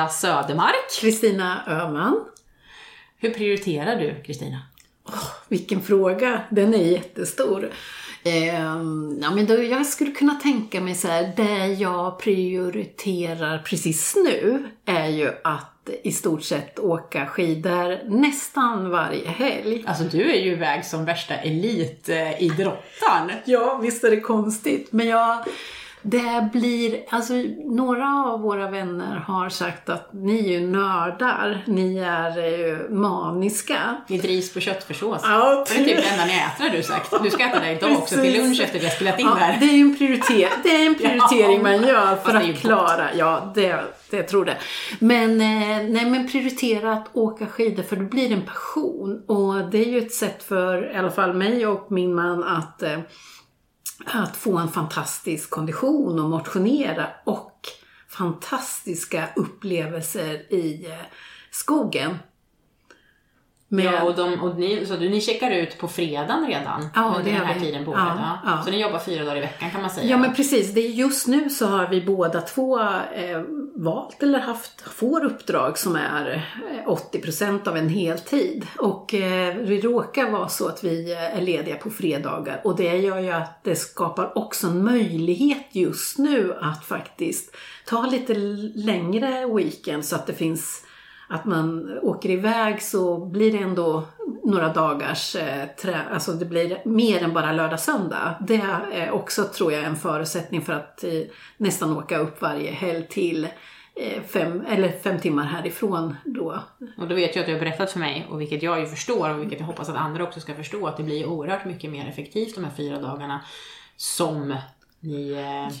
Ida Södermark. Kristina Öhman. Hur prioriterar du, Kristina? Oh, vilken fråga, den är jättestor. Eh, ja, men då, jag skulle kunna tänka mig så här, det jag prioriterar precis nu är ju att i stort sett åka skidor nästan varje helg. Alltså du är ju iväg som värsta elitidrottaren. ja, visst är det konstigt. Men jag det blir, alltså några av våra vänner har sagt att ni är ju nördar, ni är eh, maniska. Ni drivs på köttfärssås. Ja, det är typ det enda ni äter har du sagt. Du ska äta det idag också till lunch efter vi har spelat in ja, här. Det är ju en, prioriter det är en prioritering ja, man gör för att klara, ja det, det tror det. Men, eh, nej, men prioritera att åka skidor för det blir en passion. Och det är ju ett sätt för i alla fall mig och min man att eh, att få en fantastisk kondition och motionera och fantastiska upplevelser i eh, skogen. Med... Ja, och, de, och ni, så ni checkar ut på fredagen redan? Ja, det den här vi. tiden på året? Ja, ja. Så ni jobbar fyra dagar i veckan kan man säga? Ja, men precis. Det är just nu så har vi båda två eh, valt eller haft, får uppdrag som är 80% eh, av en heltid. Och eh, det råkar vara så att vi eh, är lediga på fredagar och det gör ju att det skapar också en möjlighet just nu att faktiskt ta lite längre weekend så att det finns att man åker iväg så blir det ändå några dagars eh, trä, alltså det blir mer än bara lördag söndag. Det är också tror jag en förutsättning för att eh, nästan åka upp varje helg till eh, fem, eller fem timmar härifrån då. Och då vet jag att du har berättat för mig, och vilket jag ju förstår och vilket jag hoppas att andra också ska förstå, att det blir oerhört mycket mer effektivt de här fyra dagarna som ni eh,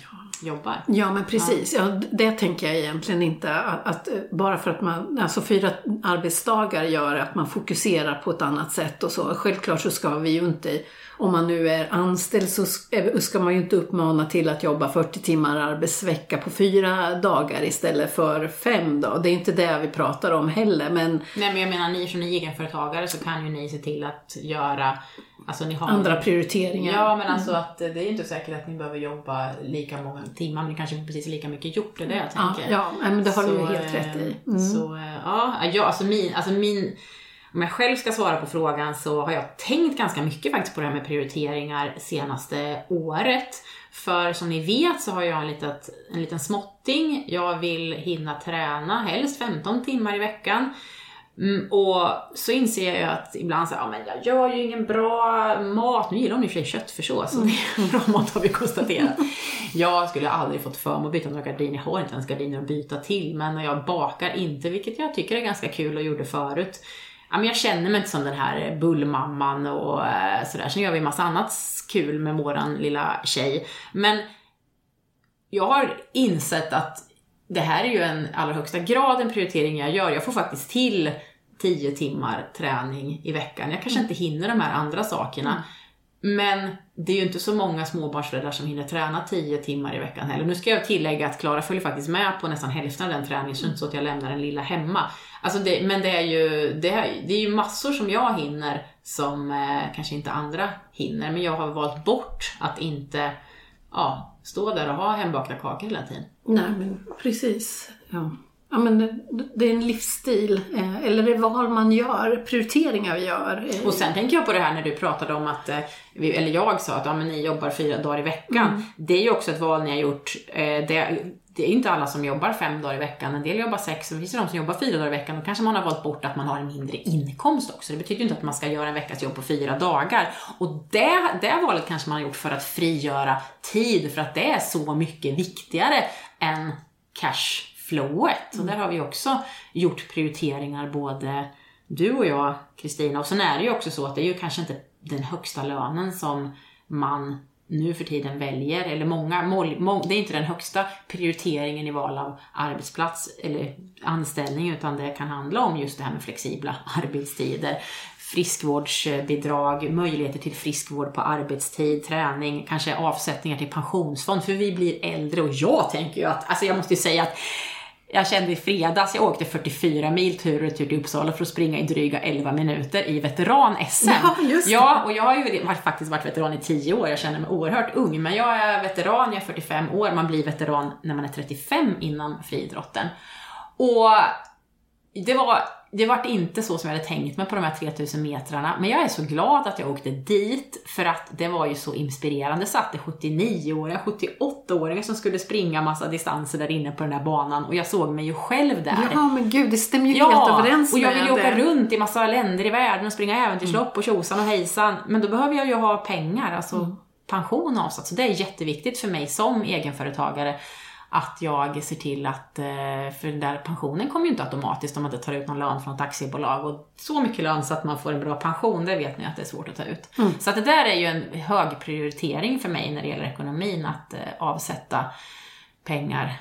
jobbar. Ja, men precis. Ja. ja. det tänker jag egentligen inte. Att, att, bara för att man, alltså fyra arbetsdagar gör att man fokuserar på ett annat sätt och så. Självklart så ska vi ju inte om man nu är anställd så ska man ju inte uppmana till att jobba 40 timmar arbetsvecka på fyra dagar istället för fem dagar. Det är inte det vi pratar om heller. Men... Nej men jag menar ni som egenföretagare så kan ju ni se till att göra alltså, ni har andra prioriteringar. Ja men alltså att det är inte säkert att ni behöver jobba lika många timmar men kanske precis lika mycket gjort. Det är det jag tänker. Ja, ja men det har så, du ju helt rätt i. Mm. Så ja, ja alltså min, alltså min om jag själv ska svara på frågan så har jag tänkt ganska mycket faktiskt på det här med prioriteringar senaste året. För som ni vet så har jag en, litet, en liten småtting. Jag vill hinna träna, helst 15 timmar i veckan. Mm, och så inser jag ju att ibland så ja men jag gör ju ingen bra mat. Nu gillar hon i och för sig köttfärssås, så det är bra mat har vi konstaterat. Jag skulle aldrig fått för mig att byta några gardiner, jag har inte ens gardiner att byta till. Men jag bakar inte, vilket jag tycker är ganska kul och gjorde förut ja, men jag känner mig inte som den här bullmamman och eh, sådär. Sen gör vi massa annat kul med våran lilla tjej. Men jag har insett att det här är ju en allra högsta grad en prioritering jag gör. Jag får faktiskt till 10 timmar träning i veckan. Jag kanske mm. inte hinner de här andra sakerna. Mm. Men det är ju inte så många småbarnsföräldrar som hinner träna 10 timmar i veckan heller. Nu ska jag tillägga att Klara följer faktiskt med på nästan hälften av den träningen, så det är inte så att jag lämnar den lilla hemma. Alltså det, men det är, ju, det, är, det är ju massor som jag hinner som eh, kanske inte andra hinner. Men jag har valt bort att inte ja, stå där och ha hembakta kakor hela tiden. Nej, men precis. Ja. Ja, men det är en livsstil, eh, eller det är val man gör, prioriteringar vi gör. Och sen tänker jag på det här när du pratade om att, eh, eller jag sa att ja, men ni jobbar fyra dagar i veckan. Mm. Det är ju också ett val ni har gjort. Det, det är inte alla som jobbar fem dagar i veckan. En del jobbar sex och det finns de som jobbar fyra dagar i veckan. Då kanske man har valt bort att man har en mindre inkomst också. Det betyder ju inte att man ska göra en veckas jobb på fyra dagar. Och det, det valet kanske man har gjort för att frigöra tid, för att det är så mycket viktigare än cashflowet. Och där har vi också gjort prioriteringar, både du och jag, Kristina. Och sen är det ju också så att det är ju kanske inte den högsta lönen som man nu för tiden väljer, eller många, må, det är inte den högsta prioriteringen i val av arbetsplats eller anställning, utan det kan handla om just det här med flexibla arbetstider, friskvårdsbidrag, möjligheter till friskvård på arbetstid, träning, kanske avsättningar till pensionsfond, för vi blir äldre och jag tänker ju att, alltså jag måste ju säga att jag kände i fredags, jag åkte 44 mil tur och retur till Uppsala för att springa i dryga 11 minuter i veteran-SM. Ja, just det. ja, och jag har ju faktiskt varit veteran i 10 år, jag känner mig oerhört ung, men jag är veteran, jag är 45 år, man blir veteran när man är 35 inom friidrotten. Och det var det vart inte så som jag hade tänkt mig på de här 3000 metrarna, men jag är så glad att jag åkte dit för att det var ju så inspirerande. Satt det 79-åriga, 78-åringar som skulle springa massa distanser där inne på den här banan och jag såg mig ju själv där. Ja men gud, det stämmer ju ja, helt överens med och jag vill ju åka runt i massa länder i världen och springa äventyrslopp och tjosan och hejsan. Men då behöver jag ju ha pengar, alltså mm. pension avsatt. Så det är jätteviktigt för mig som egenföretagare att jag ser till att, eh, för den där pensionen kommer ju inte automatiskt om man inte tar ut någon lön från ett aktiebolag och så mycket lön så att man får en bra pension, det vet ni att det är svårt att ta ut. Mm. Så att det där är ju en hög prioritering för mig när det gäller ekonomin, att eh, avsätta pengar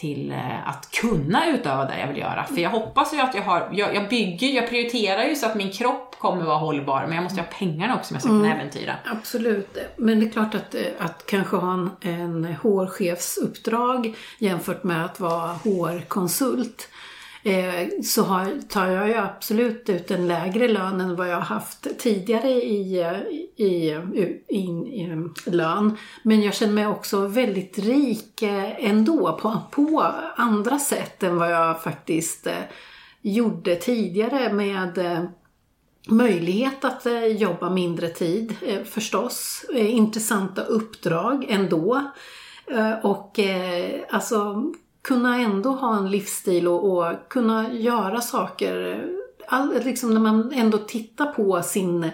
till eh, att kunna utöva det jag vill göra. För jag hoppas ju att jag har, jag, jag bygger, jag prioriterar ju så att min kropp kommer vara hållbar, men jag måste ha pengarna också om jag ska kunna mm, äventyra. Absolut, men det är klart att, eh, att kanske ha en, en HR-chefsuppdrag jämfört med att vara HR-konsult Eh, Eh, så har, tar jag ju absolut ut en lägre lön än vad jag har haft tidigare i, i, i, i, i lön. Men jag känner mig också väldigt rik eh, ändå på, på andra sätt än vad jag faktiskt eh, gjorde tidigare med möjlighet att jobba mindre tid förstås. Intressanta uppdrag ändå. Och alltså kunna ändå ha en livsstil och, och kunna göra saker. All, liksom när man ändå tittar på sin,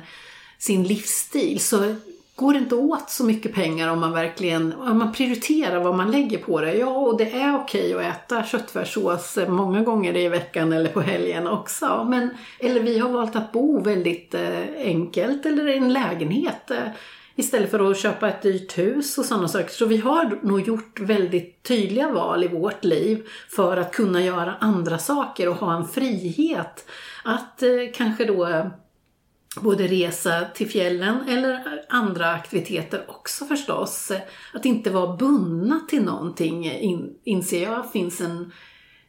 sin livsstil så går det inte åt så mycket pengar om man verkligen om man prioriterar vad man lägger på det. Ja, och det är okej att äta köttfärssås många gånger i veckan eller på helgen också. Men, eller vi har valt att bo väldigt eh, enkelt eller i en lägenhet. Istället för att köpa ett dyrt hus och sådana saker. Så vi har nog gjort väldigt tydliga val i vårt liv för att kunna göra andra saker och ha en frihet. Att eh, kanske då både resa till fjällen eller andra aktiviteter också förstås. Att inte vara bundna till någonting in, inser jag finns en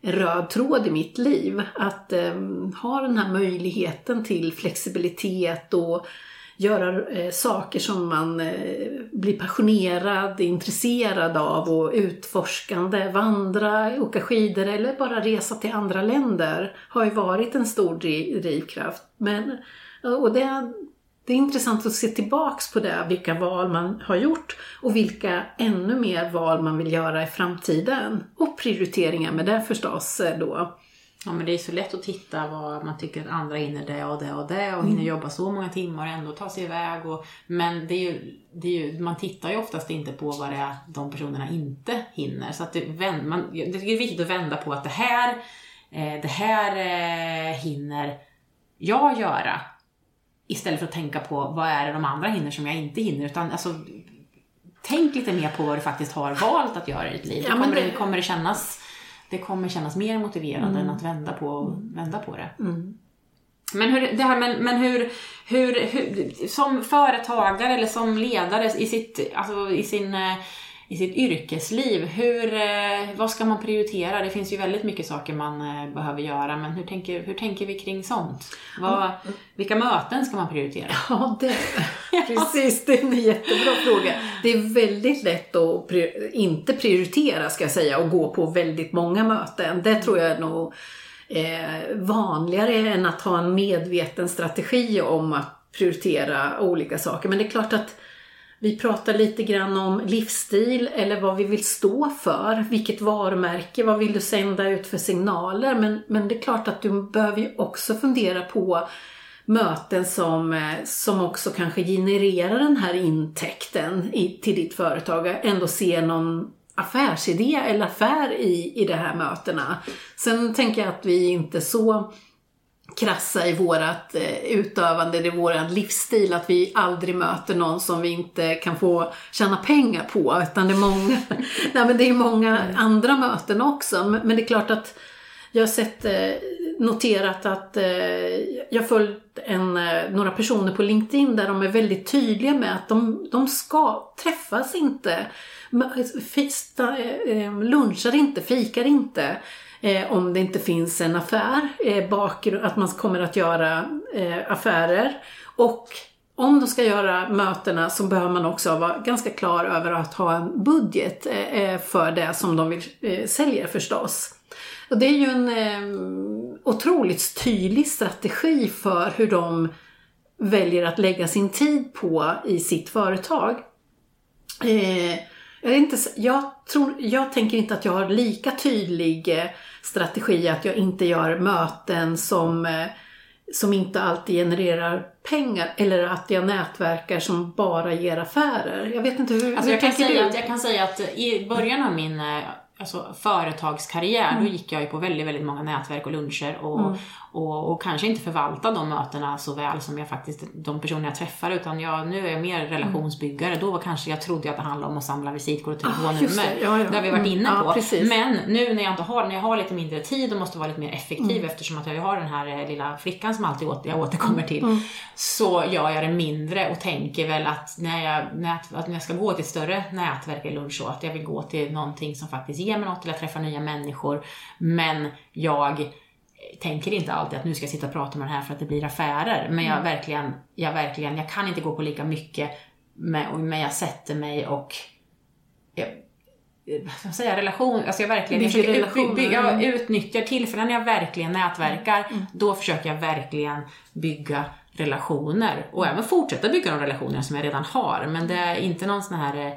röd tråd i mitt liv. Att eh, ha den här möjligheten till flexibilitet och göra eh, saker som man eh, blir passionerad, intresserad av och utforskande. Vandra, åka skidor eller bara resa till andra länder har ju varit en stor drivkraft. Men, och det, det är intressant att se tillbaks på det, vilka val man har gjort och vilka ännu mer val man vill göra i framtiden. Och prioriteringar med det förstås eh, då. Ja men det är så lätt att titta vad man tycker att andra hinner det och det och det och hinner mm. jobba så många timmar och ändå ta sig iväg. Och, men det är ju, det är ju, man tittar ju oftast inte på vad det är de personerna inte hinner. Så att det, man, det är viktigt att vända på att det här, eh, det här eh, hinner jag göra. Istället för att tänka på vad är det de andra hinner som jag inte hinner. Utan alltså, tänk lite mer på vad du faktiskt har valt att göra i ditt liv. Ja, kommer, det, kommer det kännas det kommer kännas mer motiverande mm. än att vända på, vända på det. Mm. Men, hur, det här, men, men hur, hur, hur, som företagare eller som ledare i, sitt, alltså i, sin, i sitt yrkesliv, hur, eh, vad ska man prioritera? Det finns ju väldigt mycket saker man eh, behöver göra, men hur tänker, hur tänker vi kring sånt? Vad, vilka möten ska man prioritera? Ja, det, precis. Det är en jättebra fråga. Det är väldigt lätt att inte prioritera, ska jag säga, och gå på väldigt många möten. Det tror jag nog eh, vanligare än att ha en medveten strategi om att prioritera olika saker. Men det är klart att vi pratar lite grann om livsstil eller vad vi vill stå för. Vilket varumärke, vad vill du sända ut för signaler? Men, men det är klart att du behöver ju också fundera på möten som, eh, som också kanske genererar den här intäkten i, till ditt företag. Ändå se någon affärsidé eller affär i, i de här mötena. Sen tänker jag att vi inte så krassa i vårat eh, utövande, i vår livsstil, att vi aldrig möter någon som vi inte kan få tjäna pengar på. Utan det är många, nej, men det är många andra möten också. Men, det är klart att jag har sett, eh, noterat att eh, jag har följt en, några personer på LinkedIn där de är väldigt tydliga med att de, de ska träffas inte, fista, lunchar inte, fikar inte eh, om det inte finns en affär, eh, bakgrund, att man kommer att göra eh, affärer. Och om de ska göra mötena så behöver man också vara ganska klar över att ha en budget eh, eh för det som de vill eh, sälja förstås. Och det är ju en eh, otroligt tydlig strategi för hur de väljer att lägga sin tid på i sitt företag. Eh, jag, är inte, jag, tror, jag tänker inte att jag har lika tydlig eh, strategi att jag inte gör möten som, eh, som inte alltid genererar pengar eller att jag nätverkar som bara ger affärer. Jag vet inte hur, alltså hur jag kan tänker säga du? Att, jag kan säga att i början av min eh, alltså, företagskarriär, Mm. då gick jag ju på väldigt, väldigt många nätverk och luncher och, Mm. Och, och kanske inte förvalta de mötena så väl som jag faktiskt, de personer jag träffar, utan jag, nu är jag mer relationsbyggare. Då var kanske jag trodde att det handlade om att samla visitkort och Ah, telefonnummer. det. Ja, ja. Det har vi varit Mm. inne Ja, på. precis. Men nu när jag inte har, när jag har lite mindre tid och måste vara lite mer effektiv Mm. eftersom att jag har den här eh, lilla flickan som alltid åter, jag återkommer till. Mm. Så gör jag det mindre och tänker väl att när jag, nät, att när jag ska gå till ett större nätverk eller lunch så att jag vill gå till någonting som faktiskt ger mig något eller träffa nya människor. Men jag tänker inte alltid att nu ska jag sitta och prata med den här för att det blir affärer. Men Mm. jag verkligen, jag verkligen, jag kan inte gå på lika mycket men jag sätter mig och jag, vad ska jag säga, relation, alltså jag verkligen jag försöker bygga, jag utnyttjar tillfällen när jag verkligen nätverkar, Mm. då försöker jag verkligen bygga relationer och även fortsätta bygga de relationer som jag redan har. Men det är inte någon sån här, eh,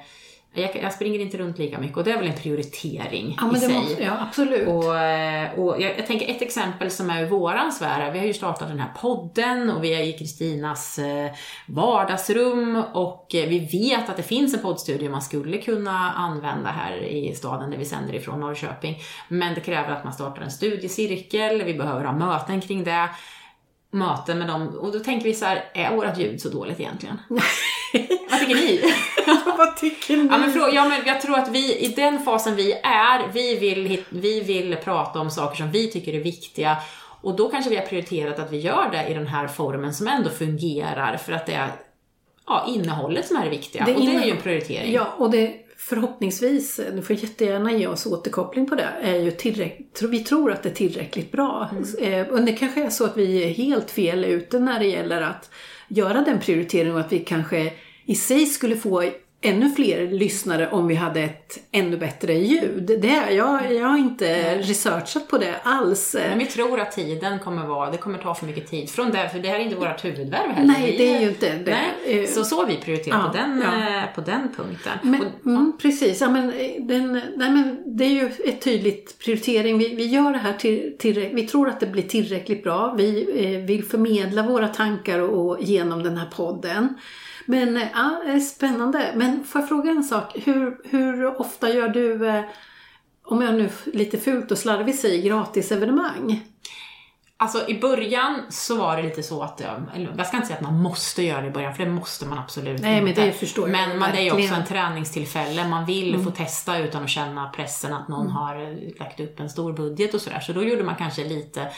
jag, jag springer inte runt lika mycket och det är väl en prioritering Ja, i sig. måste, ja absolut. Och, eh, och jag, jag tänker ett exempel som är ur våran sfär, vi har ju startat den här podden och vi är i Kristinas eh, vardagsrum och eh, vi vet att det finns en poddstudio man skulle kunna använda här i staden där vi sänder ifrån Norrköping. Men det kräver att man startar en studiecirkel, vi behöver ha möten kring det. Möten med dem, och då tänker vi så här, är vårt ljud så dåligt egentligen? Vad tycker ni? Vad tycker ni? Ja men, frå- ja, men jag tror att vi, i den fasen vi är, vi vill, vi vill prata om saker som vi tycker är viktiga. Och då kanske vi har prioriterat att vi gör det i den här formen som ändå fungerar för att det är ja, innehållet som är det viktiga. Det och det är ju en prioritering. Ja, och det förhoppningsvis, du får jättegärna ge oss återkoppling på det, är ju tillräckligt, vi tror att det är tillräckligt bra. Mm. Eh, Och det kanske är så att vi är helt fel ute när det gäller att göra den prioriteringen och att vi kanske i sig skulle få ännu fler lyssnare om vi hade ett ännu bättre ljud. Det, jag, jag har inte researchat på det alls. Men vi tror att tiden kommer vara, det kommer ta för mycket tid från det, för det här är inte vårt huvudvärv heller. Nej, det är ju inte det. Nej, Eh, så så vi prioriterat ja, på, den, ja. eh, på den punkten. Men, och, mm, precis, ja, men, eh, den, nej, men det är ju ett tydligt prioritering. Vi, vi gör det här till, till, vi tror att det blir tillräckligt bra. Vi eh, vill förmedla våra tankar och, och genom den här podden. Men eh, ja, spännande. Men får jag fråga en sak? Hur, hur ofta gör du, eh, om jag nu lite fult och slarvigt säger gratisevenemang? Alltså i början så var det lite så att, eh, eller jag ska inte säga att man måste göra det i början, för det måste man absolut Nej, men inte. det förstår jag Men man, det är ju också en träningstillfälle, man vill Mm. få testa utan att känna pressen att någon har eh, lagt upp en stor budget och sådär. Så då gjorde man kanske lite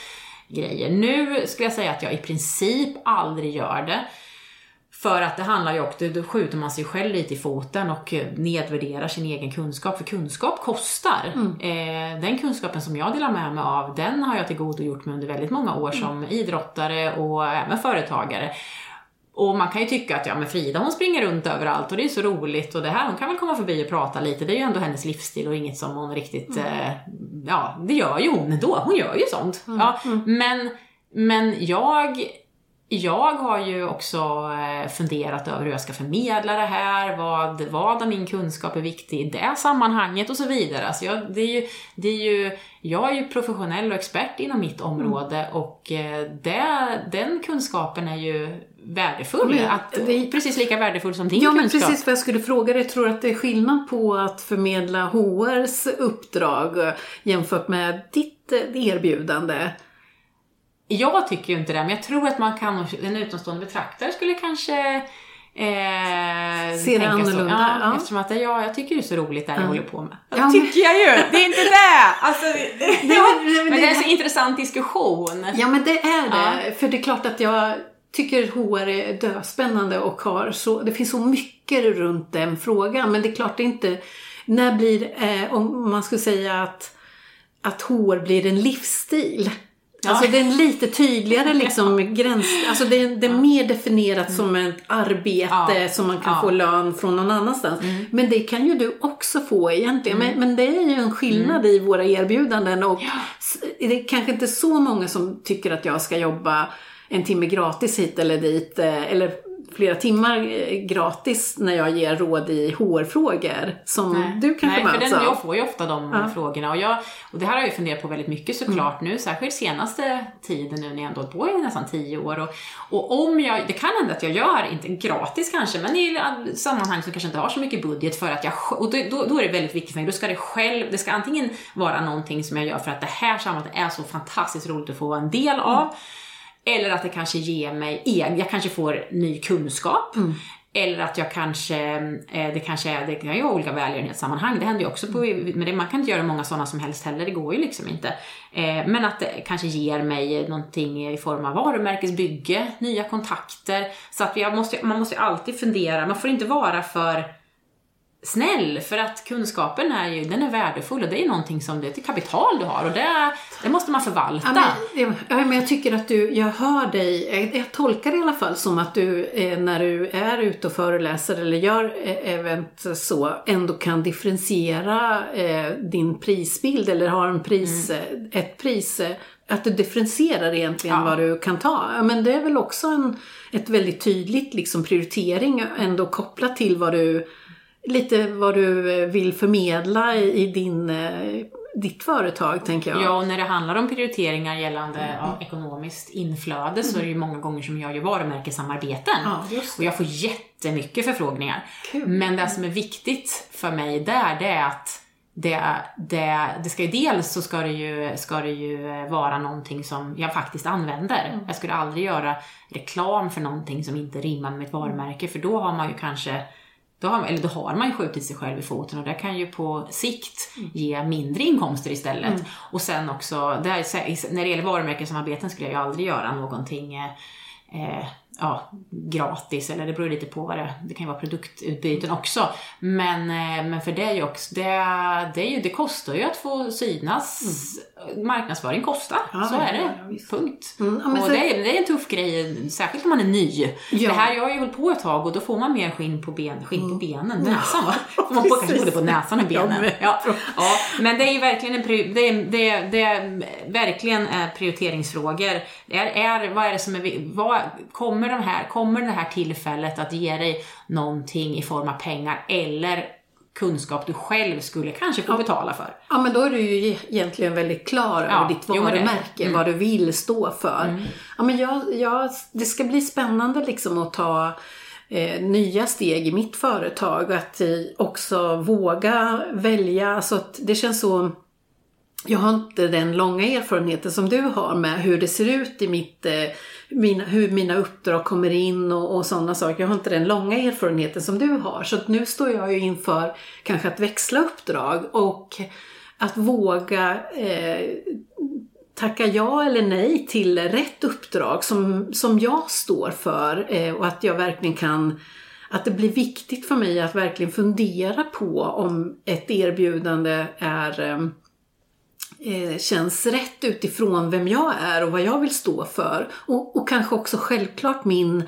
grejer. Nu skulle jag säga att jag i princip aldrig gör det. För att det handlar ju också, då skjuter man sig själv lite i foten och eh, nedvärderar sin egen kunskap. För kunskap kostar. Mm. Eh, den kunskapen som jag delar med mig av, den har jag tillgodogjort mig under väldigt många år som idrottare och även företagare. Och man kan ju tycka att ja men Frida hon springer runt överallt och det är så roligt och det här, hon kan väl komma förbi och prata lite. Det är ju ändå hennes livsstil och inget som hon riktigt, eh, ja det gör ju hon ändå. Hon gör ju sånt. Ja, men, men jag jag har ju också eh, funderat över hur jag ska förmedla det här, vad, vad av min kunskap är viktig i det sammanhanget och så vidare. Alltså jag, det är ju, det är ju, jag är ju professionell och expert inom mitt område och eh, det, den kunskapen är ju värdefull. Men att, det- precis lika värdefull som din Ja, men kunskap. precis vad jag skulle fråga dig. Tror du att det är skillnad på att förmedla HRs uppdrag eh, jämfört med ditt erbjudande? Jag tycker ju inte det, men jag tror att man kan, en utomstående betraktare skulle kanske Eh, Ser det annorlunda? Ja, Ja. Eftersom att jag, jag tycker det är så roligt det jag håller på med. Ja, tycker jag ju! Det är inte det! Alltså, det, Nej, men- men men det- det är en så intressant diskussion. Ja, men det är det. För det är klart att jag tycker HR är döspännande och har så, det finns så mycket runt den frågan. Men det är klart det är inte, när blir, eh, om man skulle säga att, att HR blir en livsstil. Alltså det är lite tydligare liksom gräns, alltså det är, det är mer definierat som ett arbete Ja. som man kan Ja. få lön från någon annanstans. Men det kan ju du också få egentligen. Men, men det är ju en skillnad i våra erbjudanden och s- det är kanske inte så många som tycker att jag ska jobba en timme gratis hit eller dit eh, eller flera timmar eh, gratis när jag ger råd i HR-frågor som du kanske Nej, för möts den, jag får ju ofta de Ja. frågorna och, jag, och det här har jag ju funderat på väldigt mycket såklart Mm. nu, särskilt senaste tiden nu när jag ändå hållit på i nästan tio år. Och, och om jag, det kan hända att jag gör, inte gratis kanske, men i sammanhang som kanske inte har så mycket budget för att jag, och då, då, då är det väldigt viktigt för mig, då ska det själv, det ska antingen vara någonting som jag gör för att det här samarbetet är så fantastiskt roligt att få vara en del av, eller att det kanske ger mig egen, jag kanske får ny kunskap. Eller att jag kanske, eh, det kanske är, det kan ju vara olika välgörenhetssammanhang, det händer ju också på, men det, man kan inte göra många sådana som helst heller, det går ju liksom inte. Eh, men att det kanske ger mig någonting i form av varumärkesbygge, nya kontakter. Så att jag måste, man måste ju alltid fundera, man får inte vara för snäll för att kunskapen är ju, den är värdefull och det är någonting som, det är ett kapital du har och det, det måste man förvalta. Ja men, ja, men jag tycker att du, jag hör dig, jag, jag tolkar det i alla fall som att du eh, när du är ute och föreläser eller gör eh, event så ändå kan differentiera eh, din prisbild eller har en pris, eh, ett pris, att du differentierar egentligen Ja. vad du kan ta. Men det är väl också en, ett väldigt tydligt liksom prioritering ändå kopplat till vad du Lite vad du eh, vill förmedla i, din, eh, ditt företag tänker jag. Ja, och när det handlar om prioriteringar gällande ja, ekonomiskt inflöde så är det ju många gånger som jag gör varumärkessamarbeten. Ja, just och jag får jättemycket förfrågningar. Kul. Men det som är viktigt för mig där, det är att det, det, det ska ju dels så ska det ju, ska det ju vara någonting som jag faktiskt använder. Mm. Jag skulle aldrig göra reklam för någonting som inte rimmar med mitt varumärke för då har man ju kanske då har, eller då har man ju skjutit sig själv i foten och det kan ju på sikt ge mindre inkomster istället. Och sen också, det här, när det gäller varumärkessamarbeten skulle jag ju aldrig göra någonting eh, eh, ja, gratis, eller det beror lite på vad det Det kan ju vara produktutbyten också. Men, eh, men för det är ju också, det, det, är ju, det kostar ju att få synas. Marknadsföring kostar, Ja, så är det. ja. Punkt. Mm, och så- det, är, det är en tuff grej, särskilt om man är ny. Ja. Det här, jag har ju hållit på ett tag och då får man mer skinn på, ben, skinn på benen, näsan va? Får man på kanske både på näsan och benen. Ja, ja, men det är ju verkligen en det är, det är, det är verkligen eh, prioriteringsfrågor. Det är, är, vad är det som är, vad, kommer, de här, kommer det här tillfället att ge dig någonting i form av pengar eller kunskap du själv skulle kanske få betala för? Ja men då är du ju e- egentligen väldigt klar Ja, över ditt jo, men det- varumärke, mm. vad du vill stå för. Ja men jag, jag, det ska bli spännande liksom att ta eh, nya steg i mitt företag. Att eh, också våga välja, alltså att det känns så jag har inte den långa erfarenheten som du har med hur det ser ut i mitt, eh, mina, hur mina uppdrag kommer in och, och sådana saker. Jag har inte den långa erfarenheten som du har. Så att nu står jag ju inför kanske att växla uppdrag och att våga eh, tacka ja eller nej till rätt uppdrag som, som jag står för eh, och att jag verkligen kan att det blir viktigt för mig att verkligen fundera på om ett erbjudande är eh, eh, känns rätt utifrån vem jag är och vad jag vill stå för. Och, och kanske också självklart min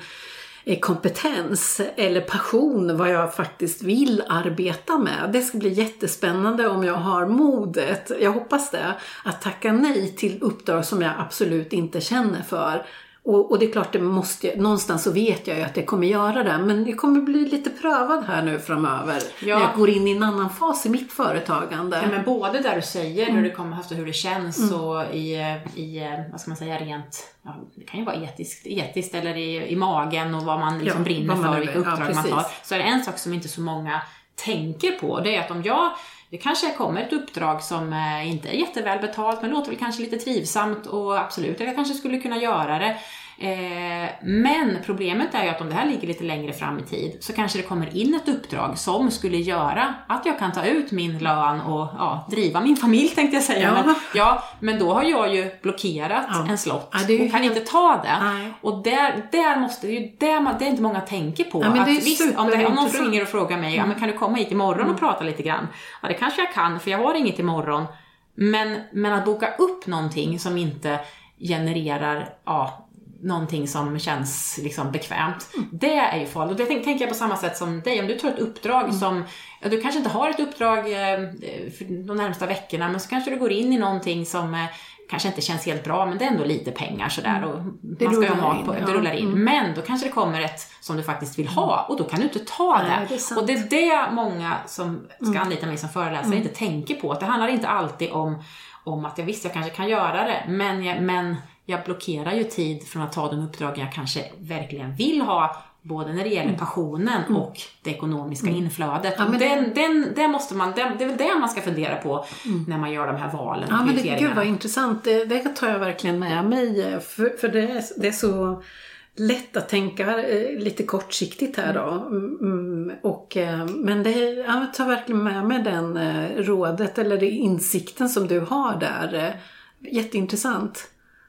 eh, kompetens eller passion, vad jag faktiskt vill arbeta med. Det ska bli jättespännande om jag har modet, jag hoppas det, att tacka nej till uppdrag som jag absolut inte känner för. Och, och det är klart, det måste, någonstans så vet jag ju att det kommer göra det, men jag kommer bli lite prövad här nu framöver. Ja. När jag går in i en annan fas i mitt företagande. Ja, men både där du säger Mm. hur det kommer alltså hur det känns och i, i, vad ska man säga, rent, ja, det kan ju vara etiskt, etiskt eller i, i magen och vad man liksom Ja, brinner man för, vilka uppdrag man tar. Så är det en sak som inte så många tänker på, det är att om jag det kanske kommer ett uppdrag som eh, inte är jätteväl betalt men låter väl kanske lite trivsamt och absolut, jag kanske skulle kunna göra det. Eh, men problemet är ju att om det här ligger lite längre fram i tid så kanske det kommer in ett uppdrag som skulle göra att jag kan ta ut min lön och ja, driva min familj tänkte jag säga. Ja. Men, ja, men då har jag ju blockerat Ja. en slott Ja, och kan helt- inte ta det. Nej. Och där, där måste, det är där man, det är inte många tänker på. Ja, att visst, om, det, om någon. Mm. ringer och frågar mig, ja, men kan du komma hit imorgon och prata lite grann? Ja, det kanske jag kan, för jag har inget imorgon. Men, men att boka upp någonting som inte genererar ja, någonting som känns liksom bekvämt. Det är ju farligt. Och det tänker jag på samma sätt som dig. Om du tar ett uppdrag som, ja, du kanske inte har ett uppdrag eh, för de närmsta veckorna, men så kanske du går in i någonting som eh, kanske inte känns helt bra, men det är ändå lite pengar sådär. Och Det man ska ju ha rullar mat på, in, det ja. rullar in. Men då kanske det kommer ett som du faktiskt vill ha och då kan du inte ta Nej, det. det är sant. och det är det många som ska anlita mig som föreläsare inte tänker på. Att det handlar inte alltid om, om att jag visst, jag kanske kan göra det, men jag, men jag blockerar ju tid från att ta de uppdragen jag kanske verkligen vill ha. Både när det gäller passionen och det ekonomiska inflödet. Ja, och det- den, den, måste man, den, det är väl det man ska fundera på när man gör de här valen Ja, men det, gud vad intressant. Det, det tar jag verkligen med mig. eh, För, för det, är, det är så lätt att tänka eh, lite kortsiktigt här då. Mm, mm, och, eh, men det, jag tar verkligen med mig den rådet eller det insikten som du har där. Jätteintressant.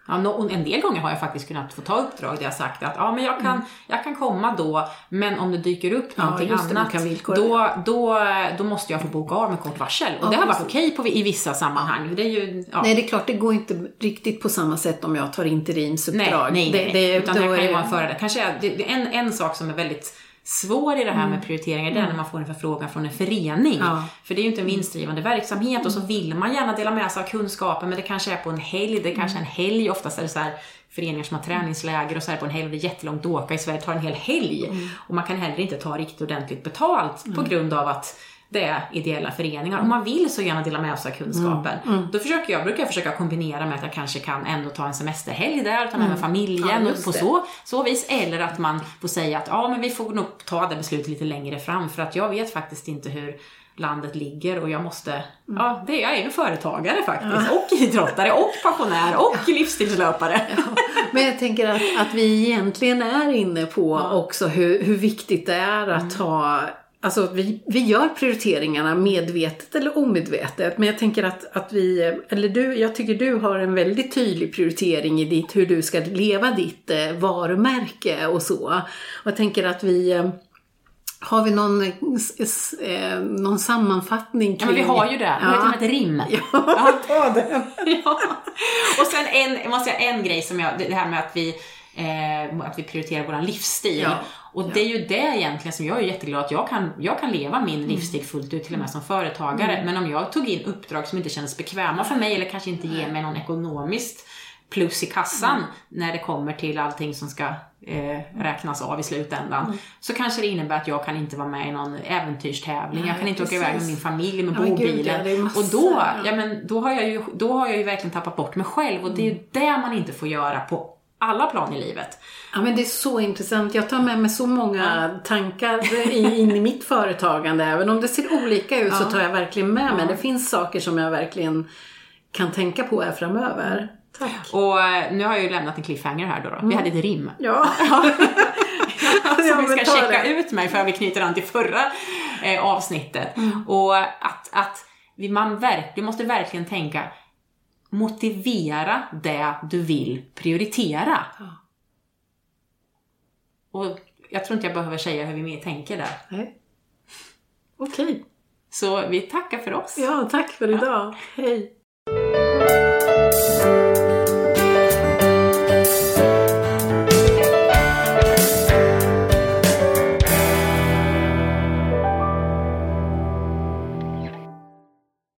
Ja, en del gånger har jag faktiskt kunnat få ta uppdrag där jag sagt att ja, men jag, kan, jag kan komma då, men om det dyker upp någonting det, man annat, då, då, då måste jag få boka av med kort varsel. Och Ja, det har varit okej på, i vissa sammanhang. Det är ju, ja. Nej, det är klart, det går inte riktigt på samma sätt om jag tar Nej, interimsuppdrag. nej, det, nej. det, Utan då det kan ju vara en. Kanske är, det, det är en, en sak som är väldigt svår i det här Mm. med prioriteringar, det är när man får en förfrågan från en förening. Ja. För det är ju inte en vinstdrivande verksamhet och så vill man gärna dela med sig av kunskapen men det kanske är på en helg, det är kanske är en helg, oftast är det så här föreningar som har träningsläger och så här på en helg, det är jättelångt att åka i Sverige, tar en hel helg. Och man kan heller inte ta riktigt ordentligt betalt på grund av att det är ideella föreningar. Och man vill så gärna dela med sig av kunskapen. Då försöker jag, brukar jag försöka kombinera med att jag kanske kan ändå ta en semesterhelg där, ta med mig familjen Ja, och på det. så, så vis. Eller att man får säga att ja, men vi får nog ta det beslutet lite längre fram för att jag vet faktiskt inte hur landet ligger och jag måste, ja, det, jag är ju företagare faktiskt. Och idrottare och pensionär och livsstilslöpare. Men jag tänker att, att vi egentligen är inne på också hur, hur viktigt det är att ha Alltså vi, vi gör prioriteringarna medvetet eller omedvetet. Men jag tänker att, att vi, eller du, jag tycker du har en väldigt tydlig prioritering i ditt, hur du ska leva ditt eh, varumärke och så. Och jag tänker att vi, eh, har vi någon, eh, s- eh, någon sammanfattning Ja, kring... men vi har ju det. Till och med ett rim. Ja, ta den. Ja. Och sen en, jag måste säga en grej som jag, det här med att vi, eh, att vi prioriterar vår livsstil. Ja. Och det är ju det egentligen som jag är jätteglad att jag kan, jag kan leva min Mm. livsstil fullt ut till och med som företagare. Men om jag tog in uppdrag som inte kändes bekväma för mig eller kanske inte ger mig någon ekonomiskt plus i kassan Mm. när det kommer till allting som ska eh, räknas av i slutändan. Mm. Så kanske det innebär att jag kan inte vara med i någon äventyrstävling. jag Nej, kan inte åka iväg med precis. min familj med Ja, bobilen. ja, och då, ja. ja, men då, har jag ju, då har jag ju verkligen tappat bort mig själv och det är ju Mm. det man inte får göra på alla plan i livet. Ja men det är så intressant. Jag tar med mig så många tankar i- in i mitt företagande. Även om det ser olika ut så tar jag verkligen med mig. Det finns saker som jag verkligen kan tänka på här framöver. Tack. Och eh, nu har jag ju lämnat en cliffhanger här då. då. Vi hade ett rim. Ja. Ja, vi ska checka det. ut mig för vi knyter an till förra eh, avsnittet. Mm. Och att, att vi, man verk, vi måste verkligen tänka motivera det du vill prioritera. Ja. Och jag tror inte jag behöver säga hur vi mer tänker där. Nej. Okej. Så vi tackar för oss. Ja, tack för idag. Hej.